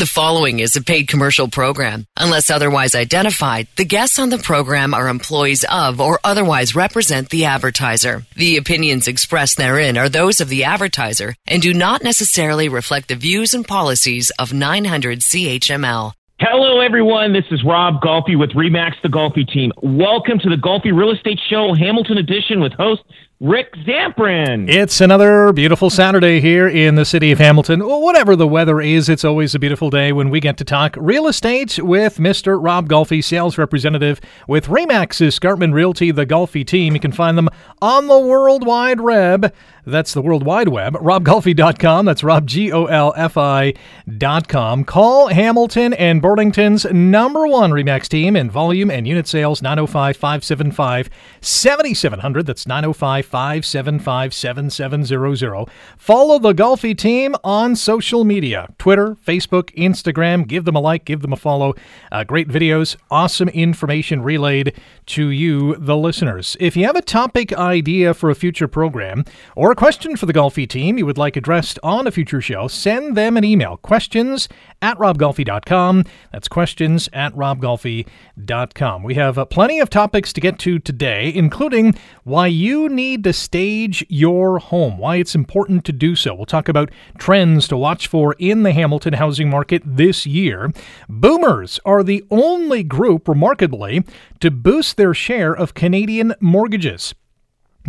The following is a paid commercial program. Unless otherwise identified, the guests on the program are employees of or otherwise represent the advertiser. The opinions expressed therein are those of the advertiser and do not necessarily reflect the views and policies of 900 CHML. Hello, everyone. This is Rob Golfi with Remax the Golfi team. Welcome to the Golfi Real Estate Show, Hamilton Edition, with host Rick Zamperin. It's another beautiful Saturday here in the city of Hamilton. Whatever the weather is, it's always a beautiful day when we get to talk real estate with Mr. Rob Golfi, sales representative with Remax Escarpment Realty, the Golfi team. You can find them on the World Wide Web. That's the World Wide Web. RobGolfi.com. That's Rob, G O L F I.com. Call Hamilton and Burlington's number one Remax team in volume and unit sales 905 575 7700. That's 905 575 7700. Follow the Golfi team on social media Twitter, Facebook, Instagram. Give them a like, give them a follow. Uh, great videos, awesome information relayed to you, the listeners. If you have a topic idea for a future program or a question for the Golfi team you would like addressed on a future show, send them an email questions at robgolfi.com. That's questions at robgolfi.com. We have uh, plenty of topics to get to today, including why you need to stage your home, why it's important to do so. We'll talk about trends to watch for in the Hamilton housing market this year. Boomers are the only group, remarkably, to boost their share of Canadian mortgages.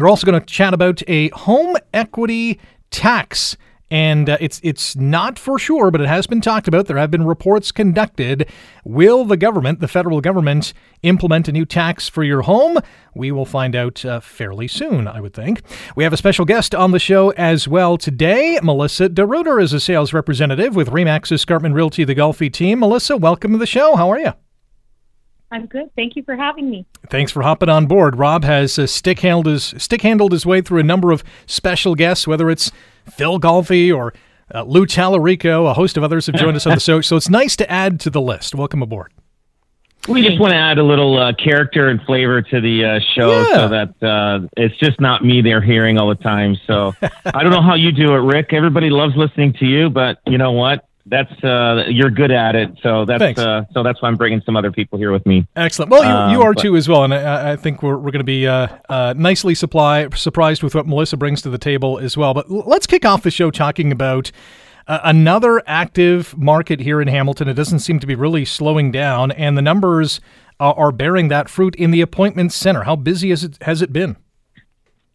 We're also going to chat about a home equity tax and uh, it's it's not for sure, but it has been talked about. There have been reports conducted. Will the government, the federal government, implement a new tax for your home? We will find out uh, fairly soon, I would think. We have a special guest on the show as well today. Melissa DeRuiter is a sales representative with Remax Escarpment Realty, the Golfi team. Melissa, welcome to the show. How are you? I'm good. Thank you for having me. Thanks for hopping on board. Rob has uh, stick handled his stick handled his way through a number of special guests, whether it's Phil Golfi or uh, Lou Talarico. A host of others have joined us on the show, so it's nice to add to the list. Welcome aboard. We just want to add a little uh, character and flavor to the uh, show Yeah. so that uh, it's just not me they're hearing all the time. So I don't know how you do it, Rick. Everybody loves listening to you, but you know what? That's uh, you're good at it. So that's uh, so that's why I'm bringing some other people here with me. Excellent. Well, you, you Um, are but- too as well, and I, I think we're, we're going to be uh, uh, nicely supply, surprised with what Melissa brings to the table as well. But l- let's kick off the show talking about uh, another active market here in Hamilton. It doesn't seem to be really slowing down, and the numbers are, are bearing that fruit in the appointment center. How busy has it has it been?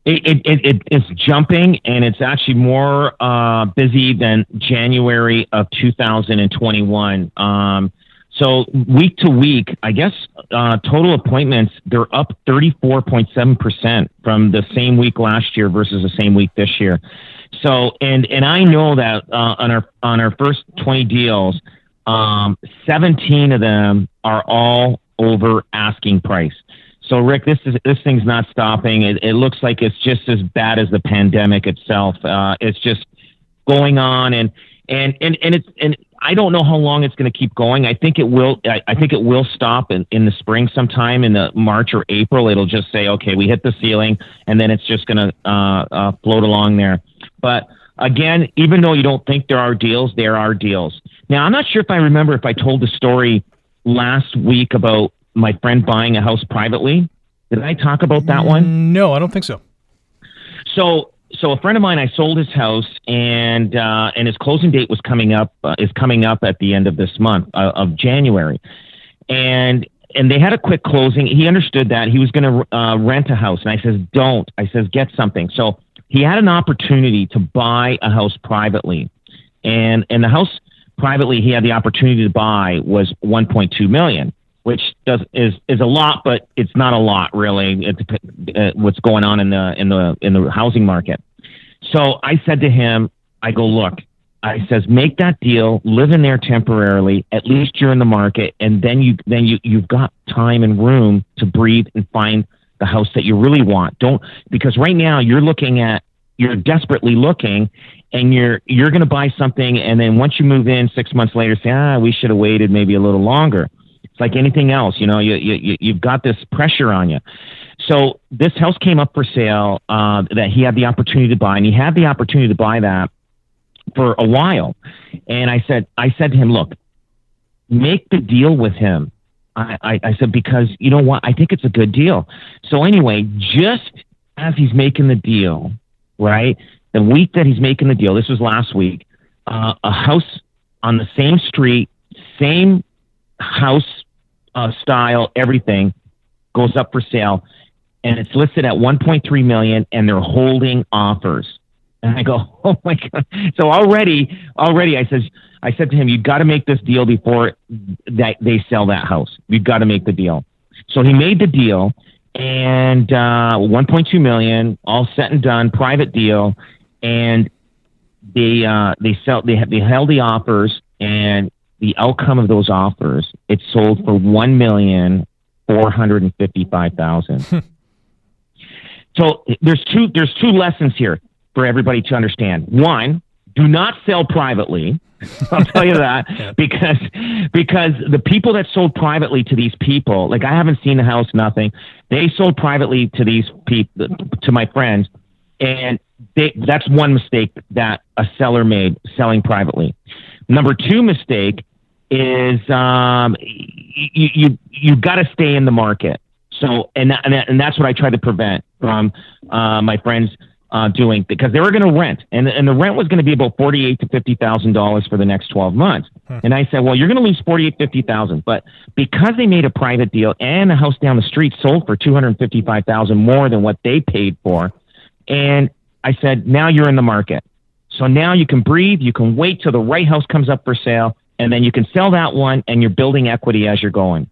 It, it, it, it it's jumping and it's actually more uh, busy than January of 2021. Um, so week to week, I guess uh, total appointments they're up 34.7 percent from the same week last year versus the same week this year. So and and I know that uh, on our on our first 20 deals, um, 17 of them are all over asking price. So Rick, this is this thing's not stopping. It, it looks like it's just as bad as the pandemic itself. Uh, it's just going on, and and and and it's and I don't know how long it's going to keep going. I think it will. I, I think it will stop in, in the spring sometime in the March or April. It'll just say, okay, we hit the ceiling, and then it's just going to uh, uh, float along there. But again, even though you don't think there are deals, there are deals. Now, I'm not sure if I remember if I told the story last week about my friend buying a house privately. Did I talk about that one? No, I don't think so. So, so a friend of mine, I sold his house, and uh, and his closing date was coming up uh, is coming up at the end of this month uh, of January, and and they had a quick closing. He understood that he was going to uh, rent a house, and I says, "Don't." I says, "Get something." So he had an opportunity to buy a house privately, and and the house privately he had the opportunity to buy was 1.2 million which does is is a lot, but it's not a lot really. It, uh, what's going on in the in the in the housing market. So I said to him, I go, look, I says, make that deal, live in there temporarily. At least you're in the market, and then you then you you've got time and room to breathe and find the house that you really want. Don't because right now you're looking at you're desperately looking and you're you're going to buy something and then once you move in 6 months later say ah we should have waited maybe a little longer it's like anything else, you know, you, you, you've got this pressure on you. So this house came up for sale uh, that he had the opportunity to buy, and he had the opportunity to buy that for a while. And I said, I said to him, look, make the deal with him. I, I, I said, because you know what? I think it's a good deal. So anyway, just as he's making the deal, right? The week that he's making the deal, this was last week, uh, a house on the same street, same house uh, style, everything goes up for sale, and it's listed at 1.3 million, and they're holding offers. And I go, oh my god! So already, already, I says, I said to him, you've got to make this deal before that they sell that house. You've got to make the deal. So he made the deal, and uh, 1.2 million, all set and done, private deal, and they uh, they sell they have, they held the offers, and the outcome of those offers, it sold for one million four hundred and fifty five thousand. so there's two there's two lessons here for everybody to understand. One, do not sell privately. I'll tell you that yeah. because because the people that sold privately to these people, like I haven't seen the house, nothing. They sold privately to these people, to my friends, and they, that's one mistake that a seller made selling privately. Number two mistake is um, you you you got to stay in the market. So and that, and, that, and that's what I try to prevent from uh, my friends uh, doing because they were going to rent, and and the rent was going to be about forty eight to fifty thousand dollars for the next twelve months. Hmm. And I said, well, you're going to lose forty eight fifty thousand, but because they made a private deal and the house down the street sold for two hundred fifty five thousand more than what they paid for, and I said, now you're in the market. So now you can breathe. You can wait till the right house comes up for sale, and then you can sell that one, and you're building equity as you're going.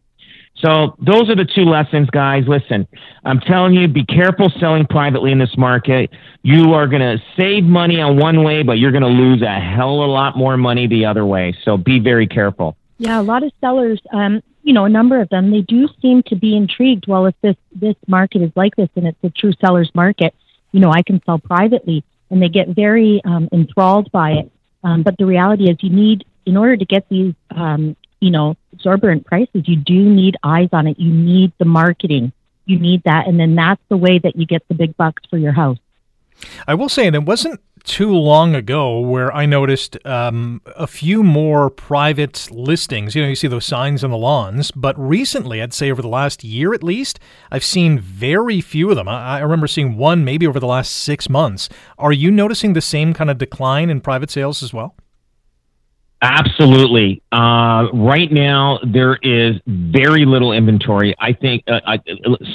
So those are the two lessons, guys. Listen, I'm telling you, be careful selling privately in this market. You are going to save money on one way, but you're going to lose a hell of a lot more money the other way. So be very careful. Yeah, a lot of sellers, um, you know, a number of them, they do seem to be intrigued. Well, if this this market is like this and it's a true seller's market, you know, I can sell privately, and they get very um, enthralled by it. Um, but the reality is, you need, in order to get these um, you know, exorbitant prices, you do need eyes on it. You need the marketing. You need that. And then that's the way that you get the big bucks for your house. I will say, and it wasn't too long ago where I noticed um, a few more private listings. You know, you see those signs on the lawns, but recently, I'd say over the last year at least, I've seen very few of them. I, I remember seeing one maybe over the last six months. Are you noticing the same kind of decline in private sales as well? Absolutely. Uh, right now, there is very little inventory. I think uh, I,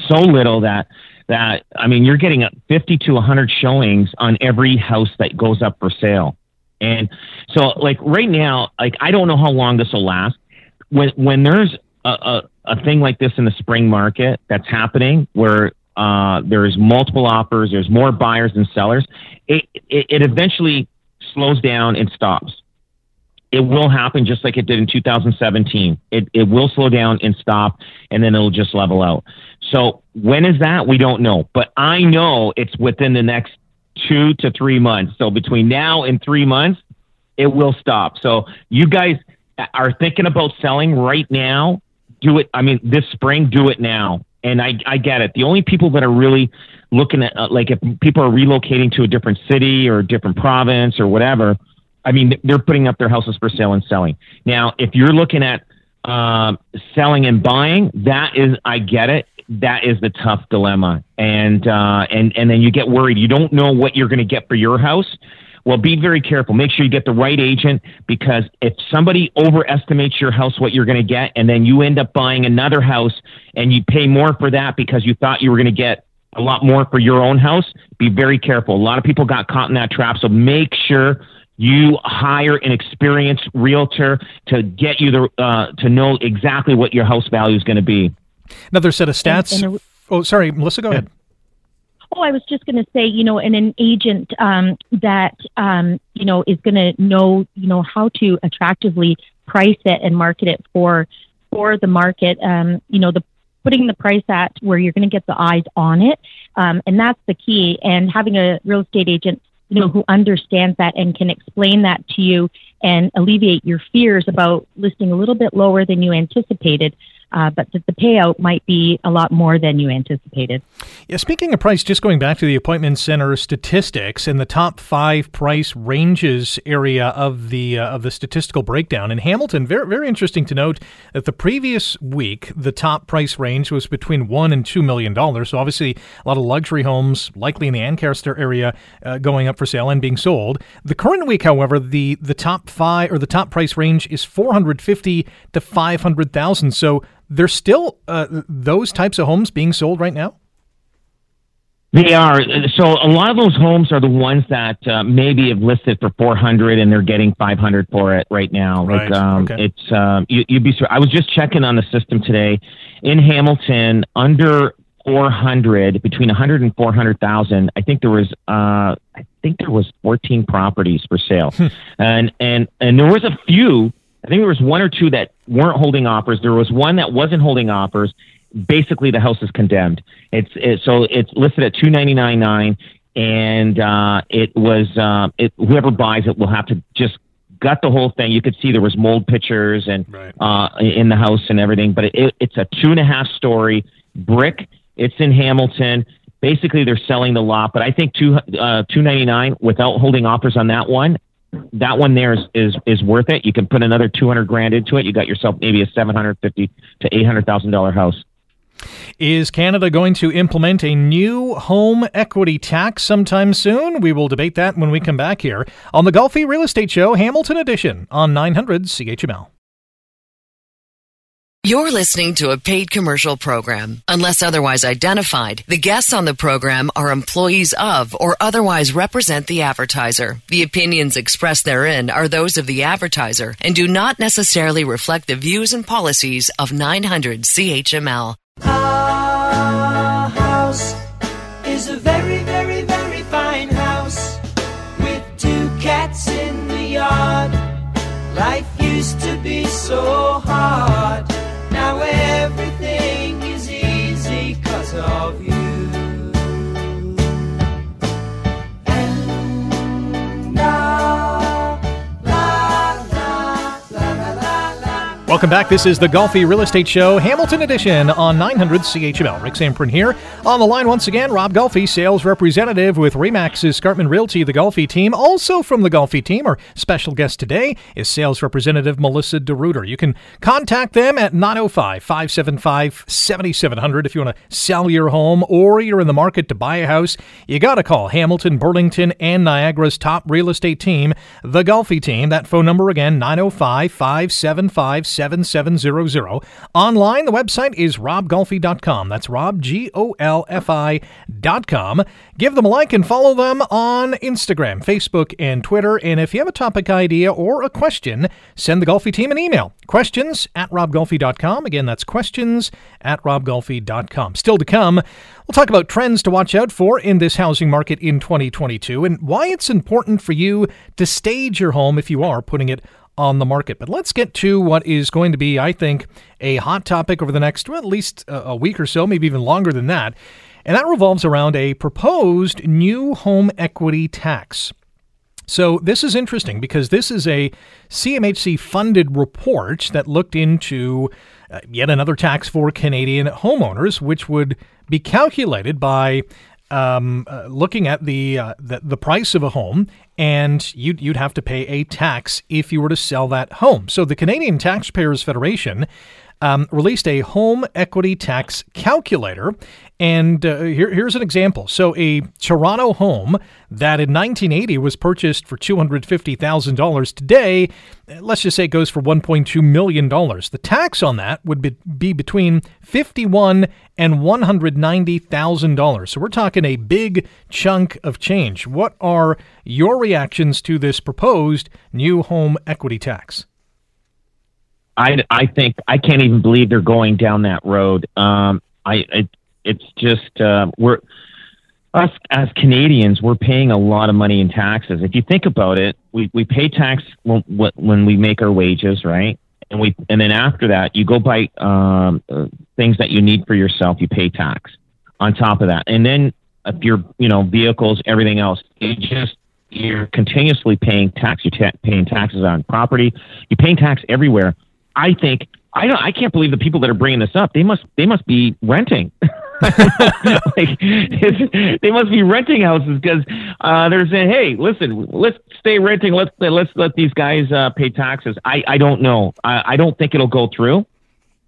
so little that that I mean, you're getting 50 to 100 showings on every house that goes up for sale. And so, like right now, like I don't know how long this will last. When when there's a, a, a thing like this in the spring market that's happening, where uh, there's multiple offers, there's more buyers than sellers, it, it, it eventually slows down and stops it will happen just like it did in 2017. It, it will slow down and stop, and then it'll just level out. So when is that? We don't know, but I know it's within the next two to three months. So between now and three months, it will stop. So you guys are thinking about selling right now. Do it. I mean, this spring, do it now. And I, I get it. The only people that are really looking at, uh, like, if people are relocating to a different city or a different province or whatever, I mean, they're putting up their houses for sale and selling. Now, if you're looking at uh, selling and buying, that is, I get it. That is the tough dilemma, and uh, and and then you get worried. You don't know what you're going to get for your house. Well, be very careful. Make sure you get the right agent because if somebody overestimates your house, what you're going to get, and then you end up buying another house and you pay more for that because you thought you were going to get a lot more for your own house, be very careful. A lot of people got caught in that trap. So make sure you hire an experienced realtor to get you the uh, to know exactly what your house value is going to be. Another set of stats. And, and a, oh, sorry, Melissa, go ahead. Oh, I was just going to say, you know, and an agent um, that um, you know is going to know, you know, how to attractively price it and market it for for the market. Um, you know, the putting the price at where you're going to get the eyes on it, um, and that's the key. And having a real estate agent you know, who understands that and can explain that to you and alleviate your fears about listing a little bit lower than you anticipated. Uh, but that the payout might be a lot more than you anticipated. Yeah, speaking of price, just going back to the appointment center statistics in the top five price ranges area of the uh, of the statistical breakdown in Hamilton, very very interesting to note that the previous week the top price range was between one and two million dollars. So obviously a lot of luxury homes, likely in the Ancaster area, uh, going up for sale and being sold. The current week, however, the the top five or the top price range is four hundred fifty to five hundred thousand. So there's still uh, those types of homes being sold right now? They are. So a lot of those homes are the ones that uh, maybe have listed for 400 and they're getting 500 for it right now. Right. Like, um, okay. it's, um, you, would be, I was just checking on the system today in Hamilton under 400, between 100 and 400,000. I think there was, uh, I think there was 14 properties for sale. Hmm. and, and, and there was a few I think there was one or two that weren't holding offers. There was one that wasn't holding offers. Basically, the house is condemned. It's it, so it's listed at two ninety nine nine, and uh, it was uh, it, whoever buys it will have to just gut the whole thing. You could see there was mold pictures and Right. uh, in the house and everything. But it, it's a two and a half story brick. It's in Hamilton. Basically, they're selling the lot, but I think two uh, two ninety nine without holding offers on that one that one there is, is is worth it. You can put another two hundred grand into it. You got yourself maybe a seven hundred fifty to eight hundred thousand dollar house. Is Canada going to implement a new home equity tax sometime soon? We will debate that when we come back here on the Golfi Real Estate Show, Hamilton Edition on 900 CHML. You're listening to a paid commercial program. Unless otherwise identified, the guests on the program are employees of or otherwise represent the advertiser. The opinions expressed therein are those of the advertiser and do not necessarily reflect the views and policies of 900 CHML. Our house is a very, very, very fine house with two cats in the yard. Life used to be so hard. Welcome back. This is the Golfi Real Estate Show, Hamilton Edition on 900 CHML. Rick Zamperin here. On the line once again, Rob Golfi, sales representative with Remax Escarpment Realty, the Golfi team. Also from the Golfi team, our special guest today is sales representative Melissa DeRuiter. You can contact them at 905 575 7700 if you want to sell your home or you're in the market to buy a house. You got to call Hamilton, Burlington, and Niagara's top real estate team, the Golfi team. That phone number again, 905 575 7700. Online, the website is robgolfi.com. That's Rob, G O L F I.com. Give them a like and follow them on Instagram, Facebook, and Twitter. And if you have a topic idea or a question, send the Golfi team an email. Questions at robgolfi.com. Again, that's questions at robgolfi.com. Still to come, we'll talk about trends to watch out for in this housing market in 2022 and why it's important for you to stage your home if you are putting it on the market. But let's get to what is going to be, I think, a hot topic over the next, well, at least a week or so, maybe even longer than that. And that revolves around a proposed new home equity tax. So this is interesting because this is a CMHC funded report that looked into uh, yet another tax for Canadian homeowners, which would be calculated by um, uh, looking at the, uh, the the price of a home, and you'd you'd have to pay a tax if you were to sell that home. So the Canadian Taxpayers Federation um, released a home equity tax calculator. And uh, here, here's an example. So, a Toronto home that in 1980 was purchased for $250,000 today, uh, let's just say it goes for $1.2 million. The tax on that would be, be between 51 and $190,000. So, we're talking a big chunk of change. What are your reactions to this proposed new home equity tax? I, I think I can't even believe they're going down that road. Um, I it, it's just uh, we're us as Canadians we're paying a lot of money in taxes. If you think about it, we, we pay tax when, when we make our wages, right? And we and then after that you go buy um, uh, things that you need for yourself. You pay tax on top of that, and then if you're you know vehicles, everything else, you just you're continuously paying tax. You're ta- paying taxes on property. You're paying tax everywhere. I think I don't, I can't believe the people that are bringing this up. They must they must be renting. like, they must be renting houses because uh, they're saying, "Hey, listen, let's stay renting. Let's let's let these guys uh, pay taxes." I, I don't know. I, I don't think it'll go through.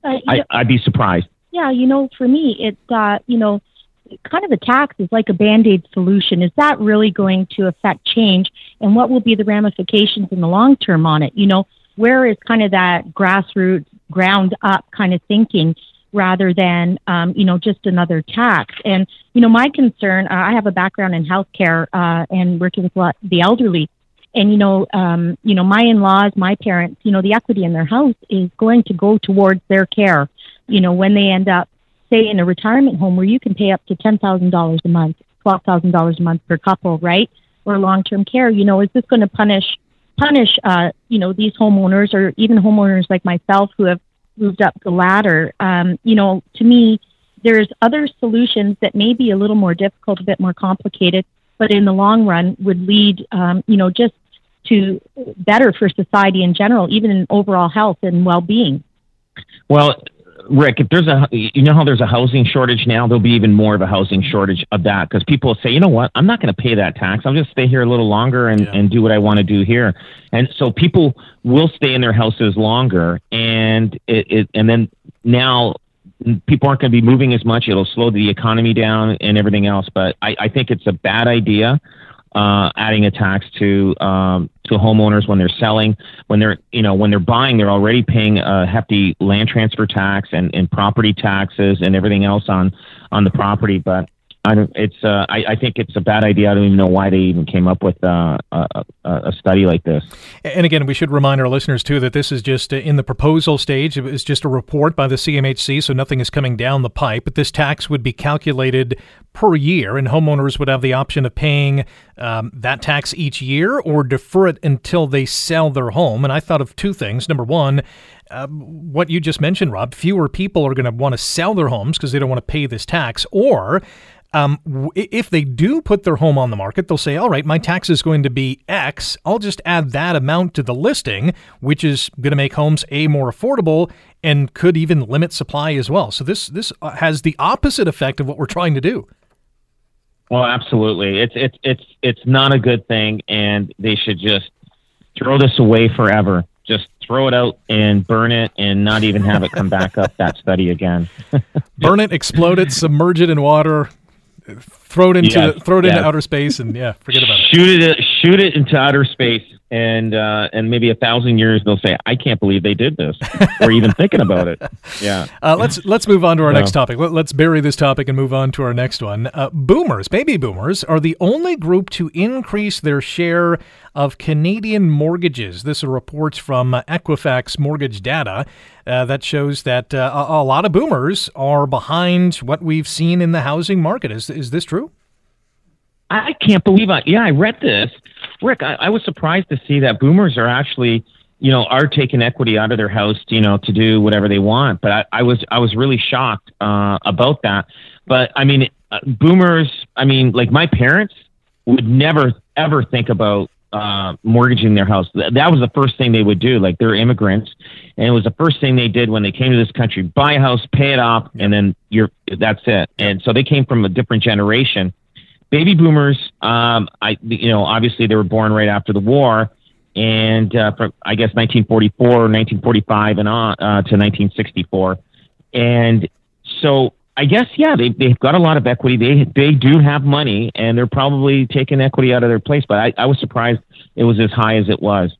Uh, I, I'd be surprised. Yeah, you know, for me, it's uh, you know, kind of a tax is like a band aid solution. Is that really going to affect change, and what will be the ramifications in the long term on it? You know, where is kind of that grassroots, ground up kind of thinking? rather than um, you know just another tax. And you know my concern, uh, I have a background in healthcare uh, and working with the elderly, and you know um, you know my in-laws, my parents, you know the equity in their house is going to go towards their care. You know when they end up say in a retirement home where you can pay up to ten thousand dollars a month, twelve thousand dollars a month per couple, right? Or long-term care. You know is this going to punish punish uh, you know these homeowners or even homeowners like myself who have moved up the ladder. Um, you know, to me, there's other solutions that may be a little more difficult, a bit more complicated, but in the long run would lead, um, you know, just to better for society in general, even in overall health and well-being. Well, Rick, if there's a, you know how there's a housing shortage now, there'll be even more of a housing shortage of that because people say, you know what, I'm not going to pay that tax. I'll just stay here a little longer and, yeah. and do what I want to do here. And so people will stay in their houses longer, and it, it and then now people aren't going to be moving as much. It'll slow the economy down and everything else. But I, I think it's a bad idea uh, adding a tax to um, to homeowners when they're selling. When they're you know when they're buying, they're already paying a hefty land transfer tax and, and property taxes and everything else on on the property. But I don't, it's uh, I, I think it's a bad idea. I don't even know why they even came up with uh, a, a, study like this. And again, we should remind our listeners too that this is just uh, in the proposal stage. It's just a report by the CMHC, so nothing is coming down the pipe. But this tax would be calculated per year, and homeowners would have the option of paying um, that tax each year or defer it until they sell their home. And I thought of two things. Number one, uh, what you just mentioned, Rob, fewer people are going to want to sell their homes because they don't want to pay this tax, or um, if they do put their home on the market, they'll say, all right, my tax is going to be X. I'll just add that amount to the listing, which is going to make homes A, more affordable and could even limit supply as well. So this, this uh, has the opposite effect of what we're trying to do. Well, absolutely. It's, it's, it's, it's not a good thing and they should just throw this away forever. Just throw it out and burn it and not even have it come back up that study again. burn it, explode it, submerge it in water, throw it into yes, throw it yes. into outer space and yeah, forget about it. Shoot it shoot it into outer space and uh, and maybe a thousand years they'll say, "I can't believe they did this," or even thinking about it. Yeah. Uh, let's let's move on to our next topic. Let, us bury this topic and move on to our next one. Uh, boomers, baby boomers, are the only group to increase their share of Canadian mortgages. This is reports from Equifax mortgage data uh, that shows that uh, a, a lot of boomers are behind what we've seen in the housing market. Is is this true? I can't believe I yeah I read this Rick, I, I was surprised to see that boomers are actually, you know, are taking equity out of their house, you know, to do whatever they want. But I, I was I was really shocked uh, about that. But I mean, uh, boomers. I mean, like my parents would never ever think about uh, mortgaging their house. That was the first thing they would do. Like they're immigrants, and it was the first thing they did when they came to this country: buy a house, pay it off, and then you're that's it. And so they came from a different generation baby boomers, um, I you know obviously they were born right after the war, and uh, from I guess 1944, 1945, and on uh, to 1964, and so I guess yeah they they've got a lot of equity. They they do have money, and they're probably taking equity out of their place. But I, I was surprised it was as high as it was.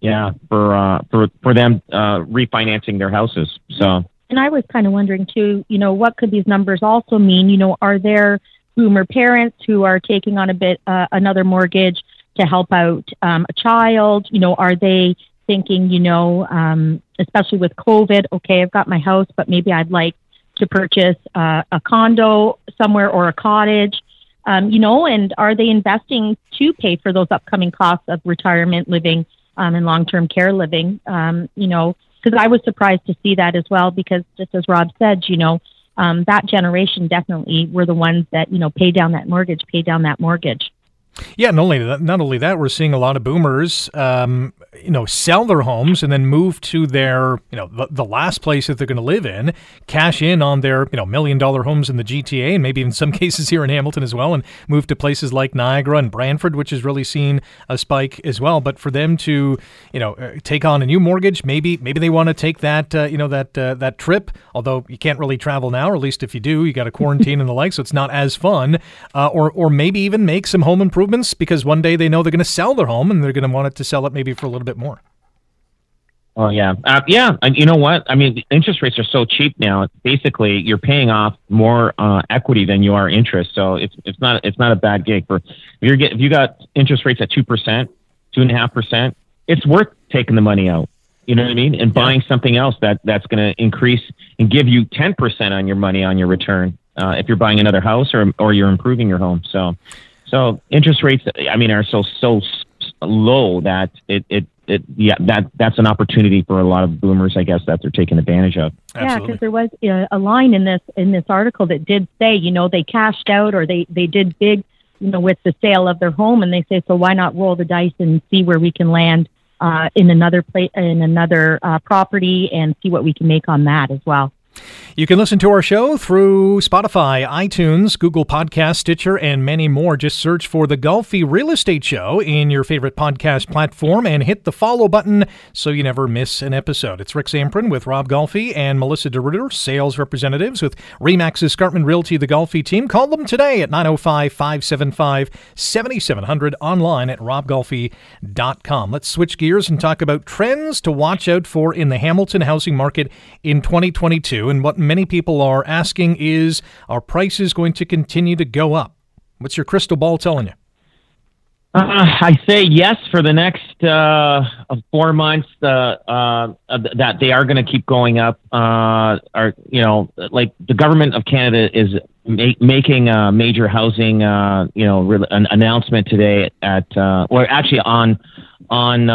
Yeah, for uh, for for them uh, refinancing their houses. So. And I was kind of wondering too, you know, what could these numbers also mean? You know, are there boomer parents who are taking on a bit uh, another mortgage to help out um, a child? You know, are they thinking, you know, um, especially with COVID, okay, I've got my house, but maybe I'd like to purchase uh, a condo somewhere or a cottage, um, you know, and are they investing to pay for those upcoming costs of retirement living um, and long term care living? Um, you know, because I was surprised to see that as well, because just as Rob said, you know, um, that generation definitely were the ones that you know pay down that mortgage, pay down that mortgage. Yeah, not only that, not only that, we're seeing a lot of boomers, um, you know, sell their homes and then move to their, you know, the, the last place that they're going to live in, cash in on their, you know, million dollar homes in the GTA and maybe in some cases here in Hamilton as well, and move to places like Niagara and Brantford, which has really seen a spike as well. But for them to, you know, uh, take on a new mortgage, maybe maybe they want to take that, uh, you know, that uh, that trip. Although you can't really travel now, or at least if you do, you got to quarantine and the like, so it's not as fun. Uh, or or maybe even make some home improvements improvements because one day they know they're going to sell their home and they're going to want it to sell it maybe for a little bit more. Oh yeah, uh, yeah. And you know what? I mean, interest rates are so cheap now. Basically, you're paying off more uh, equity than you are interest. So it's it's not it's not a bad gig for if you get if you got interest rates at two percent, two and a half percent. It's worth taking the money out. You know what I mean? And buying something else that that's going to increase and give you ten percent on your money on your return. Uh, if you're buying another house or or you're improving your home. So so interest rates, I mean, are so so low that it it it, yeah, that that's an opportunity for a lot of boomers, I guess, that they're taking advantage of. Yeah, because there was a, a line in this in this article that did say, you know, they cashed out or they they did big, you know, with the sale of their home, and they say, so why not roll the dice and see where we can land uh, in another place in another uh, property and see what we can make on that as well. You can listen to our show through Spotify, iTunes, Google Podcast, Stitcher, and many more. Just search for the Golfi Real Estate Show in your favorite podcast platform and hit the follow button so you never miss an episode. It's Rick Zamperin with Rob Golfi and Melissa DeRuiter, sales representatives with Remax Escarpment Realty, the Golfi team. Call them today at 905 575 7700 online at robgolfi.com. Let's switch gears and talk about trends to watch out for in the Hamilton housing market in 2022 and what many people are asking is are prices going to continue to go up? What's your crystal ball telling you? Uh, I say yes for the next uh, four months. Uh, uh, that they are going to keep going up. Uh, are you know, like the government of Canada is ma- making a major housing, uh, you know, re- an announcement today at, or actually on on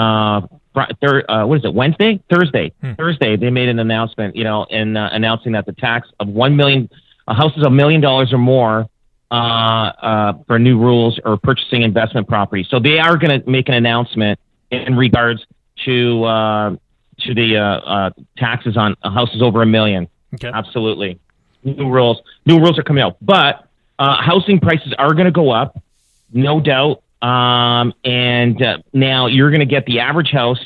thir- uh, what is it Wednesday? Thursday. Hmm. Thursday they made an announcement you know in uh, announcing that the tax of one million a house is a million dollars or more uh, uh, for new rules or purchasing investment property. So they are going to make an announcement in regards to uh, to the uh, uh, taxes on houses over a million. Okay. absolutely. New rules. New rules are coming out. But uh, housing prices are going to go up no doubt um, and uh, now you're going to get the average house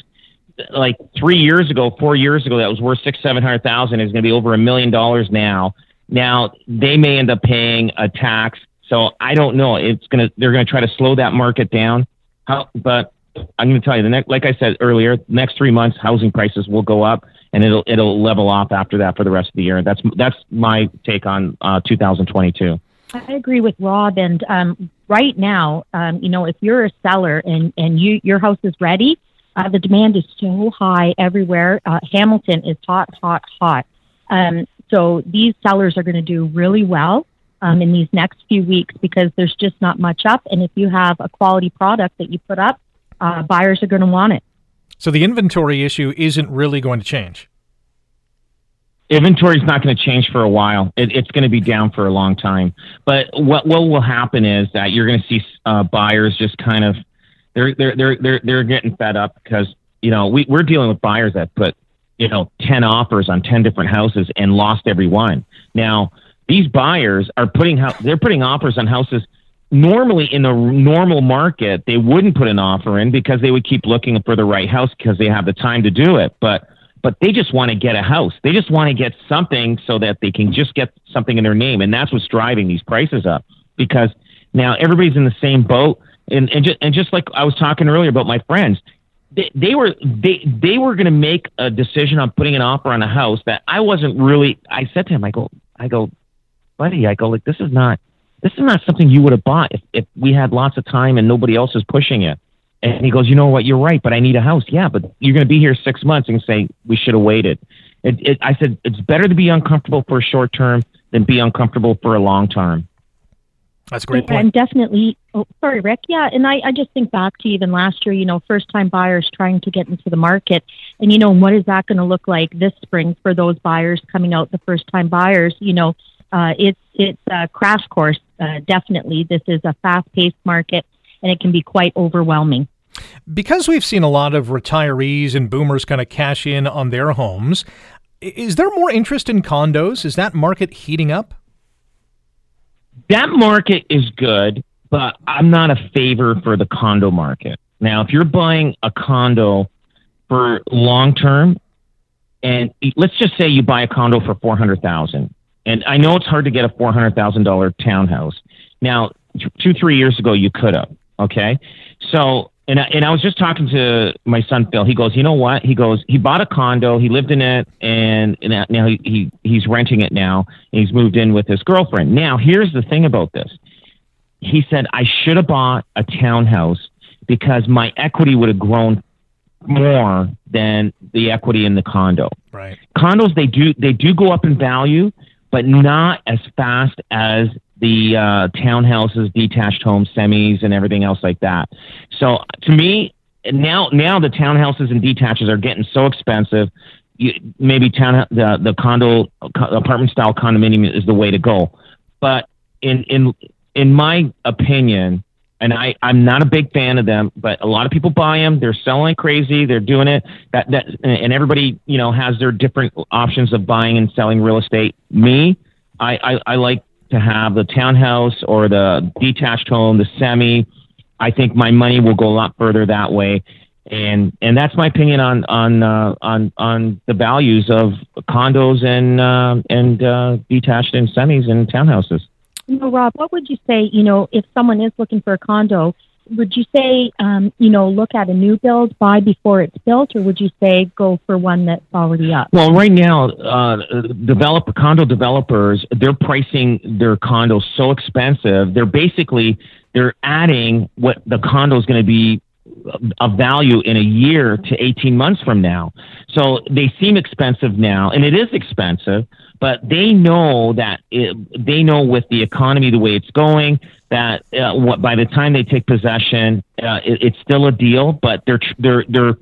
like three years ago, four years ago, that was worth six, seven hundred thousand is going to be over a million dollars now. Now they may end up paying a tax. So I don't know. It's gonna they're gonna try to slow that market down. How, but I'm going to tell you the next, like I said earlier, next three months housing prices will go up and it'll it'll level off after that for the rest of the year. That's that's my take on uh, 2022. I agree with Rob. And um, right now, um, you know, if you're a seller and and you your house is ready, uh, the demand is so high everywhere. Uh, Hamilton is hot, hot, hot. Um, so these sellers are going to do really well um, in these next few weeks because there's just not much up. And if you have a quality product that you put up, uh, buyers are going to want it. So the inventory issue isn't really going to change inventory is not going to change for a while. It, it's going to be down for a long time. But what what will happen is that you're going to see uh, buyers just kind of they're they're they're they're they're getting fed up because you know we we're dealing with buyers that put you know ten offers on ten different houses and lost every one. Now these buyers are putting ho- they're putting offers on houses. Normally, in a normal market, they wouldn't put an offer in because they would keep looking for the right house because they have the time to do it. But but they just want to get a house. They just want to get something so that they can just get something in their name. And that's what's driving these prices up because now everybody's in the same boat. And, and, just, and just like I was talking earlier about my friends, they, they were they they were going to make a decision on putting an offer on a house that I wasn't really. I said to him, I go, I go, buddy, I go like this is not this is not something you would have bought if, if we had lots of time and nobody else is pushing it. And he goes, you know what? You're right, but I need a house. Yeah, but you're going to be here six months and say we should have waited. It, it, I said it's better to be uncomfortable for a short term than be uncomfortable for a long term. That's a great point. And definitely, oh, sorry, Rick. Yeah, and I, I just think back to even last year. You know, first time buyers trying to get into the market, and you know, what is that going to look like this spring for those buyers coming out? The first time buyers. You know, uh, it's it's a crash course. Uh, definitely, this is a fast paced market and it can be quite overwhelming. Because we've seen a lot of retirees and boomers kind of cash in on their homes, is there more interest in condos? Is that market heating up? That market is good, but I'm not a favor for the condo market. Now, if you're buying a condo for long term, and let's just say you buy a condo for four hundred thousand, and I know it's hard to get a four hundred thousand dollar townhouse. Now, two three years ago, you could have. Okay, so and I, and I was just talking to my son Phil. He goes, you know what? He goes, he bought a condo, he lived in it, and, and now he, he he's renting it now. he's moved in with his girlfriend. Now, here's the thing about this. He said I should have bought a townhouse because my equity would have grown more than the equity in the condo. Right. Condos they do they do go up in value, but not as fast as the uh, townhouses, detached homes, semis, and everything else like that. So to me, now now the townhouses and detaches are getting so expensive. You, maybe town the the condo apartment style condominium is the way to go. But in in in my opinion, and I, I'm not a big fan of them, but a lot of people buy them. They're selling crazy. They're doing it. That that and everybody you know has their different options of buying and selling real estate. Me, I, I, I like to have the townhouse or the detached home, the semi. I think my money will go a lot further that way, and and that's my opinion on on uh, on on the values of condos and uh, and uh, detached and semis and townhouses. You know, Rob, what would you say, you know, if someone is looking for a condo, would you say, um, you know, look at a new build, buy before it's built, or would you say go for one that's already up? Well, right now, uh, develop condo developers, they're pricing their condos so expensive. They're basically they're adding what the condo is going to be of value in a year to 18 months from now. So they seem expensive now, and it is expensive but they know that it, they know with the economy the way it's going that uh, what, by the time they take possession, uh, it, it's still a deal. But they're they're they're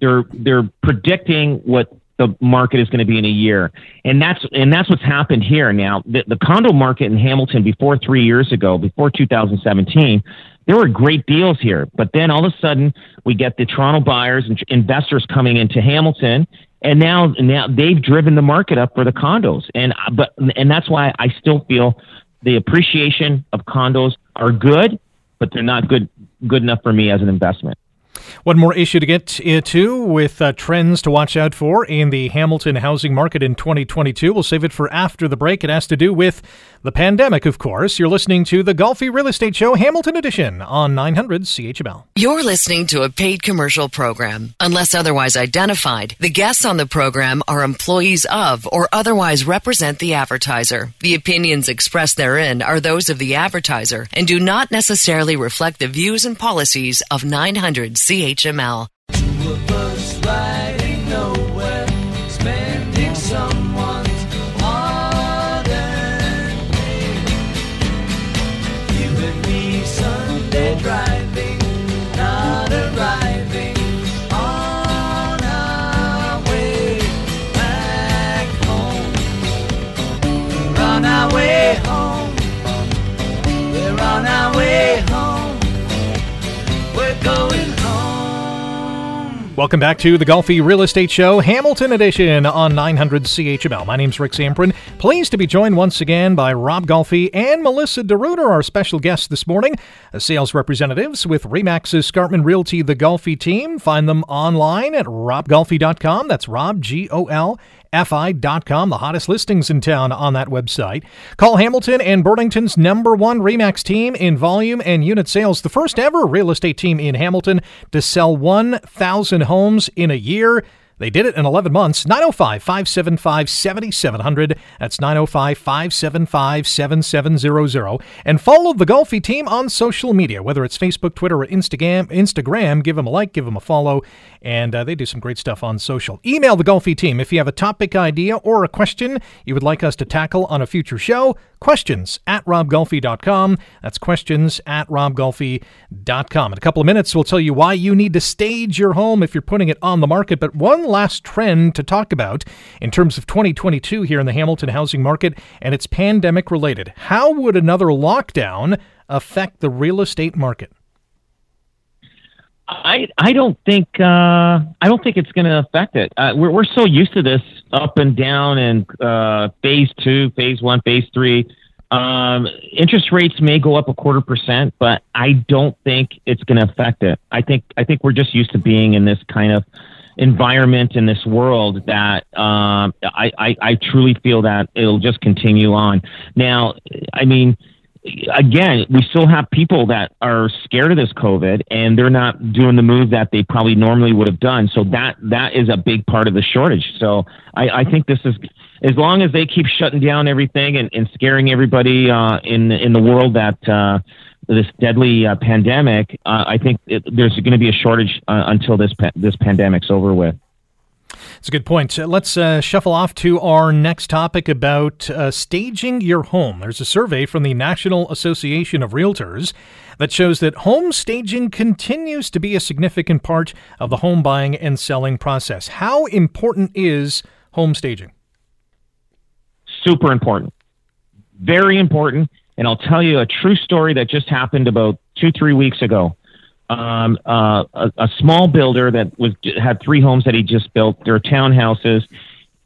they're they're predicting what the market is going to be in a year, and that's and that's what's happened here. Now, the, the condo market in Hamilton before three years ago, before 2017, there were great deals here. But then all of a sudden, we get the Toronto buyers and investors coming into Hamilton, and now now they've driven the market up for the condos and uh, but and that's why I still feel the appreciation of condos are good but they're not good good enough for me as an investment one more issue to get to with uh, trends to watch out for in the Hamilton housing market in 2022. We'll save it for after the break. It has to do with the pandemic, of course. You're listening to the Golfi Real Estate Show, Hamilton Edition on 900 CHML. You're listening to a paid commercial program. Unless otherwise identified, the guests on the program are employees of or otherwise represent the advertiser. The opinions expressed therein are those of the advertiser and do not necessarily reflect the views and policies of 900 CHML. CHML. Welcome back to the Golfi Real Estate Show, Hamilton Edition on 900 CHML. My name's Rick Zamperin. Pleased to be joined once again by Rob Golfi and Melissa DeRuiter, our special guests this morning, uh, sales representatives with Remax Escarpment Realty, the Golfi team. Find them online at robgolfi.com. That's Rob, G O L fi.com, the hottest listings in town on that website. Call Hamilton and Burlington's number one REMAX team in volume and unit sales, the first ever real estate team in Hamilton to sell 1,000 homes in a year. They did it in 11 months. 905 575 7700. That's 905 575 7700. And follow the Golfi team on social media, whether it's Facebook, Twitter, or Instagram. Instagram, give them a like, give them a follow, and uh, they do some great stuff on social. Email the Golfi team if you have a topic idea or a question you would like us to tackle on a future show. Questions at robgolfi.com. That's questions at robgolfi.com. In a couple of minutes, we'll tell you why you need to stage your home if you're putting it on the market. But one last trend to talk about in terms of 2022 here in the Hamilton housing market, and it's pandemic related. How would another lockdown affect the real estate market? I I don't think uh, I don't think it's going to affect it. Uh, we're we're so used to this up and down and uh, phase two, phase one, phase three. Um, interest rates may go up a quarter percent, but I don't think it's going to affect it. I think I think we're just used to being in this kind of environment in this world that um, I, I I truly feel that it'll just continue on. Now, I mean again, we still have people that are scared of this COVID and they're not doing the move that they probably normally would have done. So that that is a big part of the shortage. So I, I think this is as long as they keep shutting down everything and, and scaring everybody uh, in in the world that uh, this deadly uh, pandemic, uh, I think it, there's going to be a shortage uh, until this pa- this pandemic's over with. It's a good point. Uh, let's uh, shuffle off to our next topic about uh, staging your home. There's a survey from the National Association of Realtors that shows that home staging continues to be a significant part of the home buying and selling process. How important is home staging? Super important. Very important. And I'll tell you a true story that just happened about two, three weeks ago um, uh, a, a, small builder that was had three homes that he just built. They're townhouses,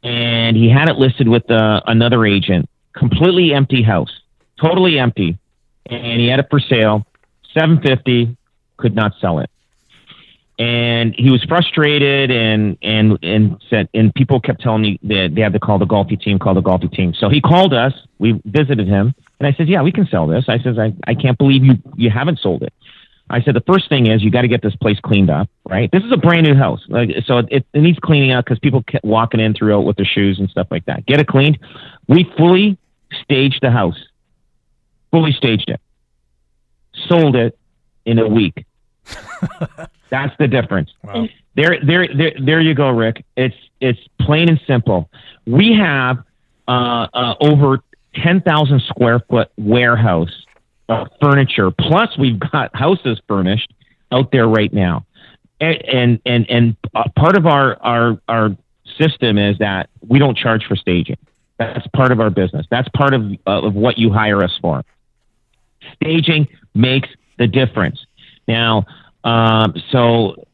and he had it listed with uh, another agent. Completely empty house, totally empty, and he had it for sale. Seven fifty, could not sell it, and he was frustrated and and and said and people kept telling me that they had to call the Golfi team, call the Golfi team. So he called us. We visited him, and I said, "Yeah, we can sell this." I says, "I I can't believe you you haven't sold it." I said the first thing is you got to get this place cleaned up, right? This is a brand new house, like, so it, it needs cleaning up because people kept walking in throughout with their shoes and stuff like that. Get it cleaned. We fully staged the house, fully staged it, sold it in a week. That's the difference. Wow. There, there, there, there you go, Rick. It's it's plain and simple. We have uh, uh, over ten thousand square foot warehouse uh, furniture. Plus, we've got houses furnished out there right now, and and and, and uh, part of our our our system is that we don't charge for staging. That's part of our business. That's part of uh, of what you hire us for. Staging makes the difference. Now, um, so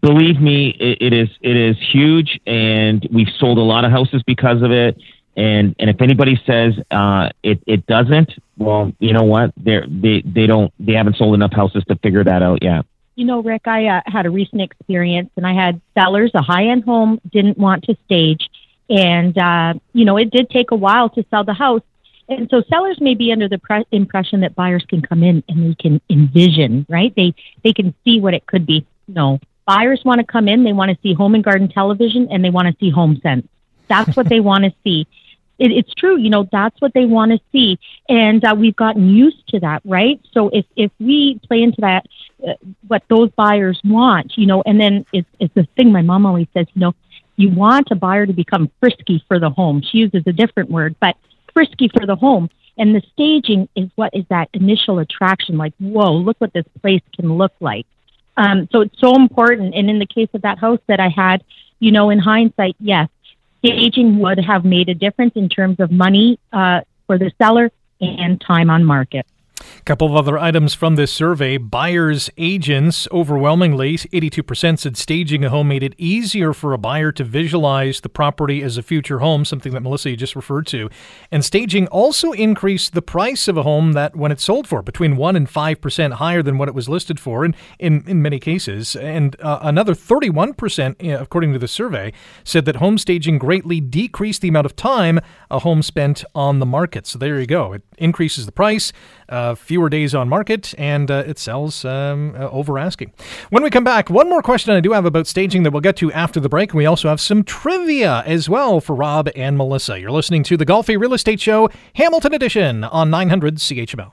believe me, it, it is it is huge, and we've sold a lot of houses because of it. And and if anybody says uh, it it doesn't, well, you know what? They're, they they don't they haven't sold enough houses to figure that out yet. You know, Rick, I uh, had a recent experience, and I had sellers a high end home didn't want to stage, and uh, you know it did take a while to sell the house. And so sellers may be under the pre- impression that buyers can come in and they can envision, right? They they can see what it could be. No, buyers want to come in, they want to see home and garden television, and they want to see home sense. That's what they want to see it, it's true. You know, that's what they want to see, and uh, we've gotten used to that, right? So if if we play into that, uh, what those buyers want, you know, and then it's it's the thing my mom always says, you know, you want a buyer to become frisky for the home. She uses a different word, but frisky for the home. And the staging is what is that initial attraction, like, whoa, look what this place can look like. Um, so it's so important. And in the case of that house that I had, you know, in hindsight, yes, staging would have made a difference in terms of money uh, for the seller and time on market. Couple of other items from this survey. Buyers' agents, overwhelmingly, 82% said staging a home made it easier for a buyer to visualize the property as a future home, something that Melissa just referred to. And staging also increased the price of a home that when it sold for, between 1% and 5% higher than what it was listed for in, in, in many cases. And uh, another 31%, according to the survey, said that home staging greatly decreased the amount of time a home spent on the market. So there you go. It increases the price uh, fewer days on market, and uh, it sells um, uh, over asking. When we come back, one more question I do have about staging that we'll get to after the break. We also have some trivia as well for Rob and Melissa. You're listening to the Golfi Real Estate Show, Hamilton Edition on 900 CHML.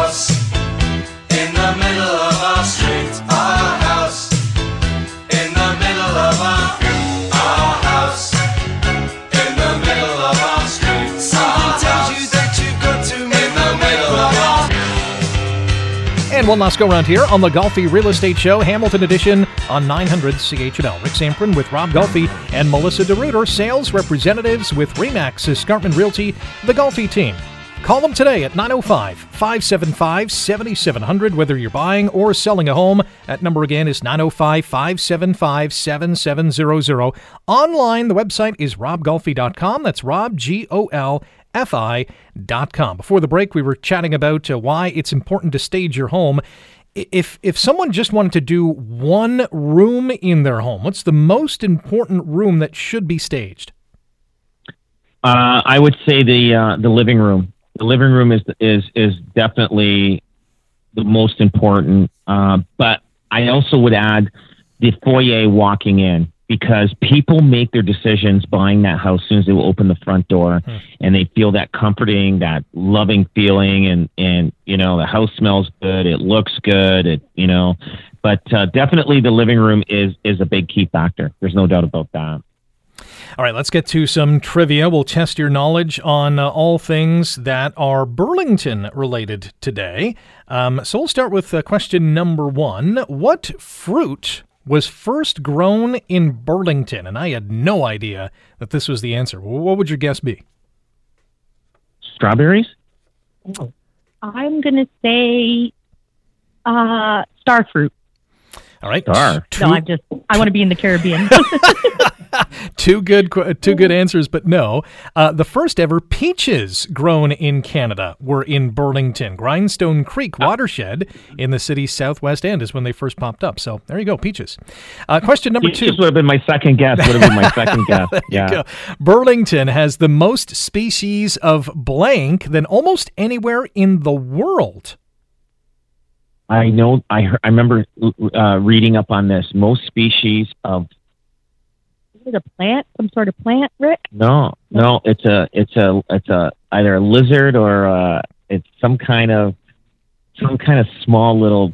Our And one last go round here on the Golfi Real Estate Show, Hamilton Edition on 900 CHML. Rick Zamperin with Rob Golfi and Melissa DeRuiter, sales representatives with Remax Escarpment Realty, the Golfi team. Call them today at 905 575 7700, whether you're buying or selling a home. That number again is 905 575 7700. Online, the website is robgolfi.com. That's Rob, G O L F I.com. Before the break, we were chatting about uh, why it's important to stage your home. If, if someone just wanted to do one room in their home, what's the most important room that should be staged? Uh, I would say the uh, the living room the living room is is is definitely the most important. Uh, but I also would add the foyer walking in because people make their decisions buying that house as soon as they will open the front door hmm. and they feel that comforting, that loving feeling and, and, you know, the house smells good. It looks good. It, you know, but uh, definitely the living room is, is a big key factor. There's no doubt about that. All right, let's get to some trivia. We'll test your knowledge on uh, all things that are Burlington related today. Um, so we'll start with uh, question number one What fruit was first grown in Burlington? And I had no idea that this was the answer. What would your guess be? Strawberries? I'm going to say uh, star fruit. All right. Star. No, I'm just, I want to be in the Caribbean. two good, two good answers, but no. Uh, the first ever peaches grown in Canada were in Burlington. Grindstone Creek ah. watershed in the city's southwest end is when they first popped up. So there you go, peaches. Uh, question number peaches two. would have been my second guess. Would have been my second guess. Yeah. Burlington has the most species of blank than almost anywhere in the world. I know. I I remember uh, reading up on this. Most species of it a plant? Some sort of plant, Rick? No, no. It's a it's a it's a either a lizard or uh, it's some kind of some kind of small little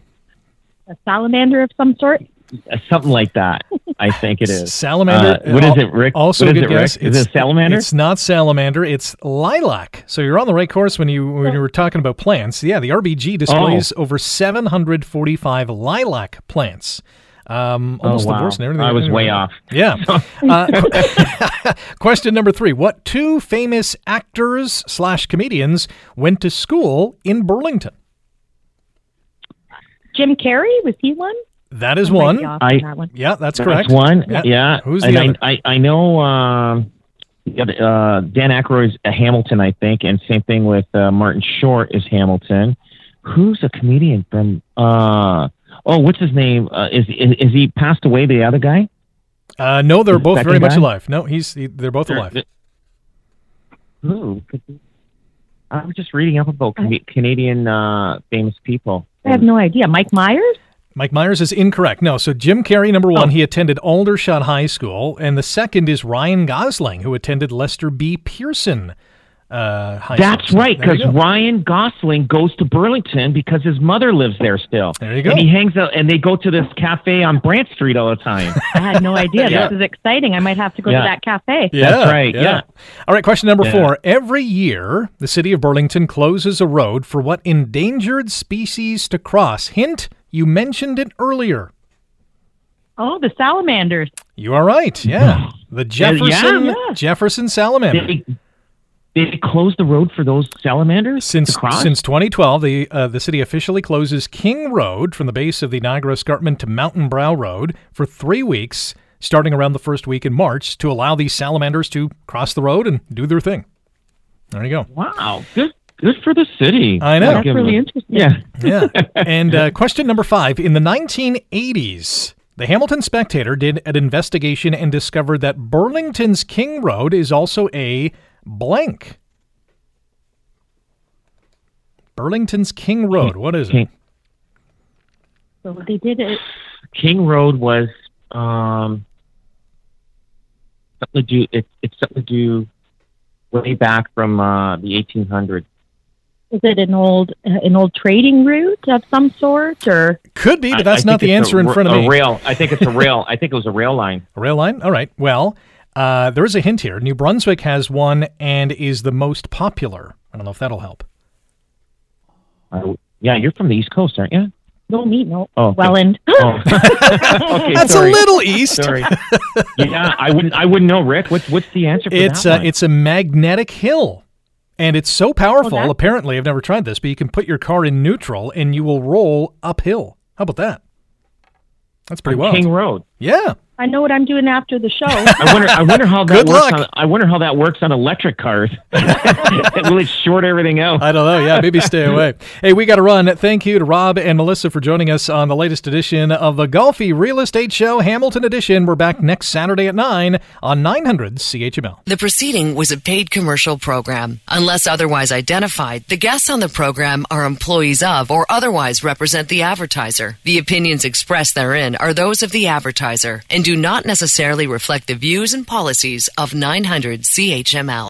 a salamander of some sort. Uh, something like that. I think it is salamander. Uh, what is it, Rick? Also, what good it, guess. Rick? Is it salamander? It's not salamander. It's lilac. So you're on the right course when you when you were talking about plants. Yeah, the RBG displays oh. over 745 lilac plants. Um, oh, almost oh, wow. the worst. Everything, I was way off. Yeah. uh, question number three: What two famous actors slash comedians went to school in Burlington? Jim Carrey was he one? That is one. I, that one. Yeah, that's, that's correct. one. Yeah. yeah. Who's the and other? I, I, I know uh, uh, Dan Aykroyd's a Hamilton, I think, and same thing with uh, Martin Short is Hamilton. Who's a comedian from? Uh, oh, what's his name? Uh, is, is, is he passed away? The other guy? Uh, no, they're both very much alive. No, he's he, they're both alive. Who? I was just reading up about Canadian uh, famous people. I have no idea. Mike Myers. Mike Myers is incorrect. No, so Jim Carrey, number one, oh. he attended Aldershot High School, and the second is Ryan Gosling, who attended Lester B. Pearson uh, high That's right, because Ryan Gosling goes to Burlington because his mother lives there still. There you go. And he hangs out, and they go to this cafe on Brant Street all the time. I had no idea. yeah. This is exciting. I might have to go yeah. to that cafe. Yeah, That's right. Yeah. yeah. All right, question number four. Every year, the city of Burlington closes a road for what endangered species to cross? Hint, you mentioned it earlier. Oh, the salamanders. You are right. Yeah. The Jefferson Jefferson salamander. They, they closed the road for those salamanders since since 2012. The uh, the city officially closes King Road from the base of the Niagara Escarpment to Mountain Brow Road for three weeks, starting around the first week in March, to allow these salamanders to cross the road and do their thing. There you go. Wow, good good for the city. I know. That's really interesting. Yeah, yeah. And uh, question number five: In the 1980s. The Hamilton Spectator did an investigation and discovered that Burlington's King Road is also a blank. Burlington's King Road. What is King. it? So they did it. King Road was um, something to do. It, it's something to do way back from uh, the 1800s. Is it an old uh, an old trading route of some sort, or could be, but that's I, I not the answer a, in front of a me. Rail. I think it's a rail. I think it was a rail line. A rail line. All right. Well, uh, there is a hint here. New Brunswick has one and is the most popular. I don't know if that'll help. Uh, yeah, you're from the East Coast, aren't you? No me, no. Oh, okay. Welland. Oh. okay, That's sorry. a little east. Sorry. yeah, I wouldn't. I wouldn't know, Rick. What's what's the answer for It's that uh, one? it's a magnetic hill. And it's so powerful, that's- apparently, I've never tried this, but you can put your car in neutral and you will roll uphill. How about that? That's pretty well. King Road. Yeah. I know what I'm doing after the show. I wonder. I wonder how that Good works. luck. On, I wonder how that works on electric cars. Will it short everything out? I don't know. Yeah, maybe stay away. Hey, we got to run. Thank you to Rob and Melissa for joining us on the latest edition of the Golfi Real Estate Show, Hamilton Edition. We're back next Saturday at 9 on 900 CHML. The proceeding was a paid commercial program. Unless otherwise identified, the guests on the program are employees of or otherwise represent the advertiser. The opinions expressed therein are those of the advertiser and do not necessarily reflect the views and policies of 900 CHML.